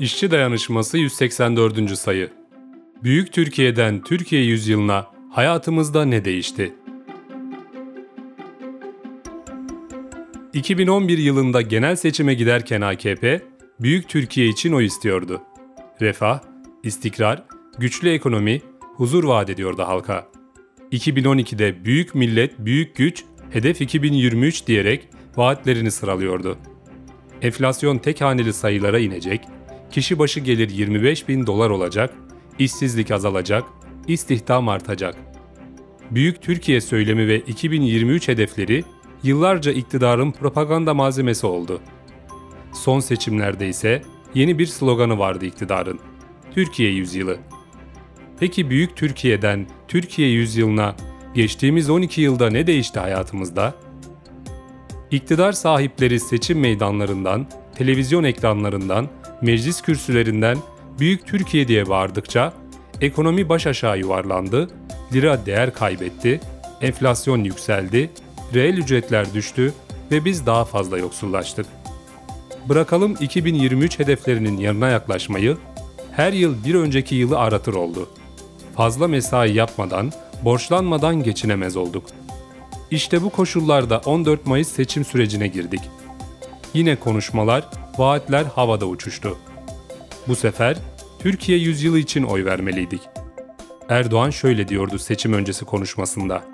İşçi Dayanışması 184. sayı. Büyük Türkiye'den Türkiye yüzyılına hayatımızda ne değişti? 2011 yılında genel seçime giderken AKP, Büyük Türkiye için oy istiyordu. Refah, istikrar, güçlü ekonomi, huzur vaat ediyordu halka. 2012'de Büyük Millet, Büyük Güç, Hedef 2023 diyerek vaatlerini sıralıyordu. Enflasyon tek haneli sayılara inecek, kişi başı gelir 25 bin dolar olacak, işsizlik azalacak, istihdam artacak. Büyük Türkiye söylemi ve 2023 hedefleri yıllarca iktidarın propaganda malzemesi oldu. Son seçimlerde ise yeni bir sloganı vardı iktidarın. Türkiye Yüzyılı. Peki Büyük Türkiye'den Türkiye Yüzyılına geçtiğimiz 12 yılda ne değişti hayatımızda? İktidar sahipleri seçim meydanlarından, televizyon ekranlarından, meclis kürsülerinden Büyük Türkiye diye bağırdıkça ekonomi baş aşağı yuvarlandı, lira değer kaybetti, enflasyon yükseldi, reel ücretler düştü ve biz daha fazla yoksullaştık. Bırakalım 2023 hedeflerinin yanına yaklaşmayı, her yıl bir önceki yılı aratır oldu. Fazla mesai yapmadan, borçlanmadan geçinemez olduk. İşte bu koşullarda 14 Mayıs seçim sürecine girdik. Yine konuşmalar, vaatler havada uçuştu. Bu sefer Türkiye yüzyılı için oy vermeliydik. Erdoğan şöyle diyordu seçim öncesi konuşmasında.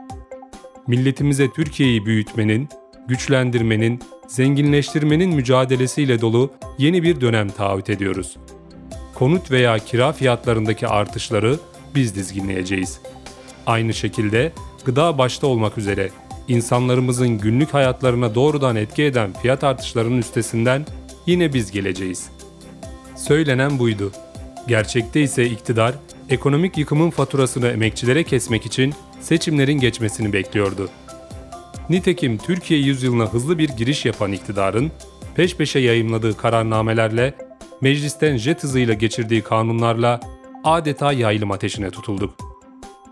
Milletimize Türkiye'yi büyütmenin, güçlendirmenin, zenginleştirmenin mücadelesiyle dolu yeni bir dönem taahhüt ediyoruz. Konut veya kira fiyatlarındaki artışları biz dizginleyeceğiz. Aynı şekilde gıda başta olmak üzere insanlarımızın günlük hayatlarına doğrudan etki eden fiyat artışlarının üstesinden yine biz geleceğiz. Söylenen buydu. Gerçekte ise iktidar ekonomik yıkımın faturasını emekçilere kesmek için seçimlerin geçmesini bekliyordu. Nitekim Türkiye yüzyılına hızlı bir giriş yapan iktidarın peş peşe yayımladığı kararnamelerle, meclisten jet hızıyla geçirdiği kanunlarla adeta yaylım ateşine tutulduk.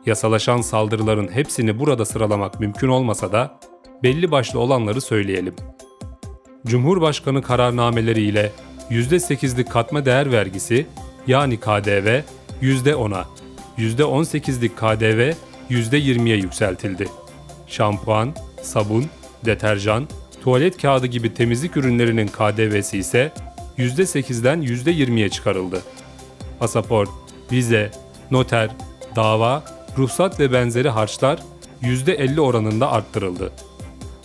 Yasalaşan saldırıların hepsini burada sıralamak mümkün olmasa da belli başlı olanları söyleyelim. Cumhurbaşkanı kararnameleriyle %8'lik katma değer vergisi yani KDV %10'a, %18'lik KDV %20'ye yükseltildi. Şampuan, sabun, deterjan, tuvalet kağıdı gibi temizlik ürünlerinin KDV'si ise %8'den %20'ye çıkarıldı. Pasaport, vize, noter, dava, ruhsat ve benzeri harçlar %50 oranında arttırıldı.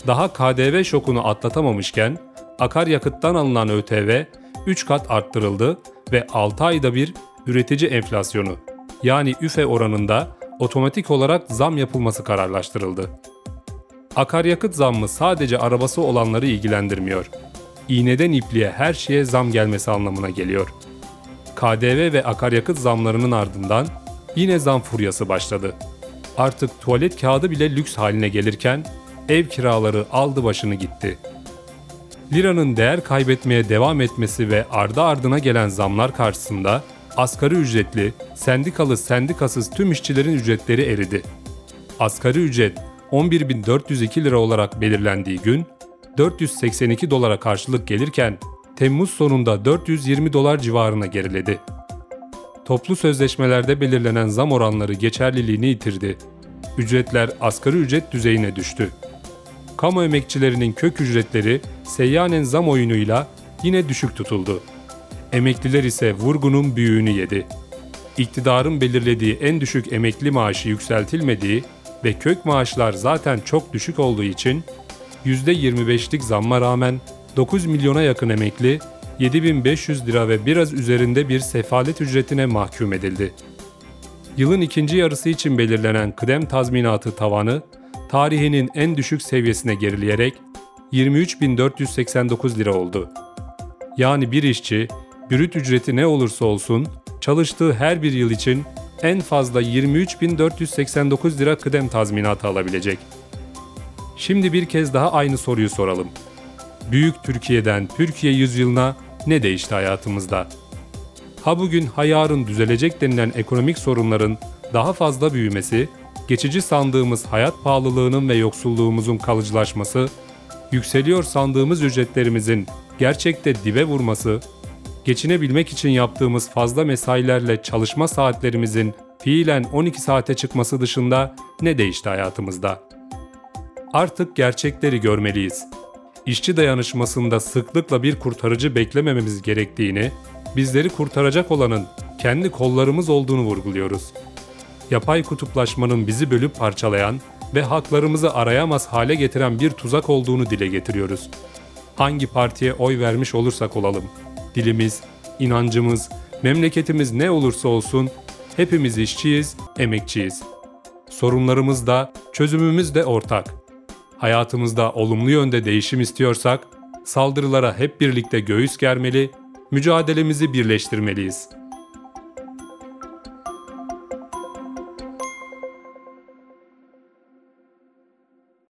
Daha KDV şokunu atlatamamışken akaryakıttan alınan ÖTV 3 kat arttırıldı ve 6 ayda bir üretici enflasyonu yani üfe oranında otomatik olarak zam yapılması kararlaştırıldı. Akaryakıt zammı sadece arabası olanları ilgilendirmiyor. İğneden ipliğe her şeye zam gelmesi anlamına geliyor. KDV ve akaryakıt zamlarının ardından yine zam furyası başladı. Artık tuvalet kağıdı bile lüks haline gelirken ev kiraları aldı başını gitti. Liranın değer kaybetmeye devam etmesi ve ardı ardına gelen zamlar karşısında asgari ücretli, sendikalı sendikasız tüm işçilerin ücretleri eridi. Asgari ücret 11.402 lira olarak belirlendiği gün 482 dolara karşılık gelirken Temmuz sonunda 420 dolar civarına geriledi. Toplu sözleşmelerde belirlenen zam oranları geçerliliğini yitirdi. Ücretler asgari ücret düzeyine düştü. Kamu emekçilerinin kök ücretleri seyyanen zam oyunuyla yine düşük tutuldu. Emekliler ise vurgunun büyüğünü yedi. İktidarın belirlediği en düşük emekli maaşı yükseltilmediği ve kök maaşlar zaten çok düşük olduğu için %25'lik zamma rağmen 9 milyona yakın emekli 7500 lira ve biraz üzerinde bir sefalet ücretine mahkum edildi. Yılın ikinci yarısı için belirlenen kıdem tazminatı tavanı tarihinin en düşük seviyesine gerileyerek 23.489 lira oldu. Yani bir işçi brüt ücreti ne olursa olsun çalıştığı her bir yıl için en fazla 23.489 lira kıdem tazminatı alabilecek. Şimdi bir kez daha aynı soruyu soralım. Büyük Türkiye'den Türkiye yüzyılına ne değişti hayatımızda? Ha bugün ha yarın düzelecek denilen ekonomik sorunların daha fazla büyümesi, geçici sandığımız hayat pahalılığının ve yoksulluğumuzun kalıcılaşması, yükseliyor sandığımız ücretlerimizin gerçekte dibe vurması, geçinebilmek için yaptığımız fazla mesailerle çalışma saatlerimizin fiilen 12 saate çıkması dışında ne değişti hayatımızda? Artık gerçekleri görmeliyiz. İşçi dayanışmasında sıklıkla bir kurtarıcı beklemememiz gerektiğini, bizleri kurtaracak olanın kendi kollarımız olduğunu vurguluyoruz. Yapay kutuplaşmanın bizi bölüp parçalayan ve haklarımızı arayamaz hale getiren bir tuzak olduğunu dile getiriyoruz. Hangi partiye oy vermiş olursak olalım, dilimiz, inancımız, memleketimiz ne olursa olsun hepimiz işçiyiz, emekçiyiz. Sorunlarımız da, çözümümüz de ortak. Hayatımızda olumlu yönde değişim istiyorsak, saldırılara hep birlikte göğüs germeli, mücadelemizi birleştirmeliyiz.''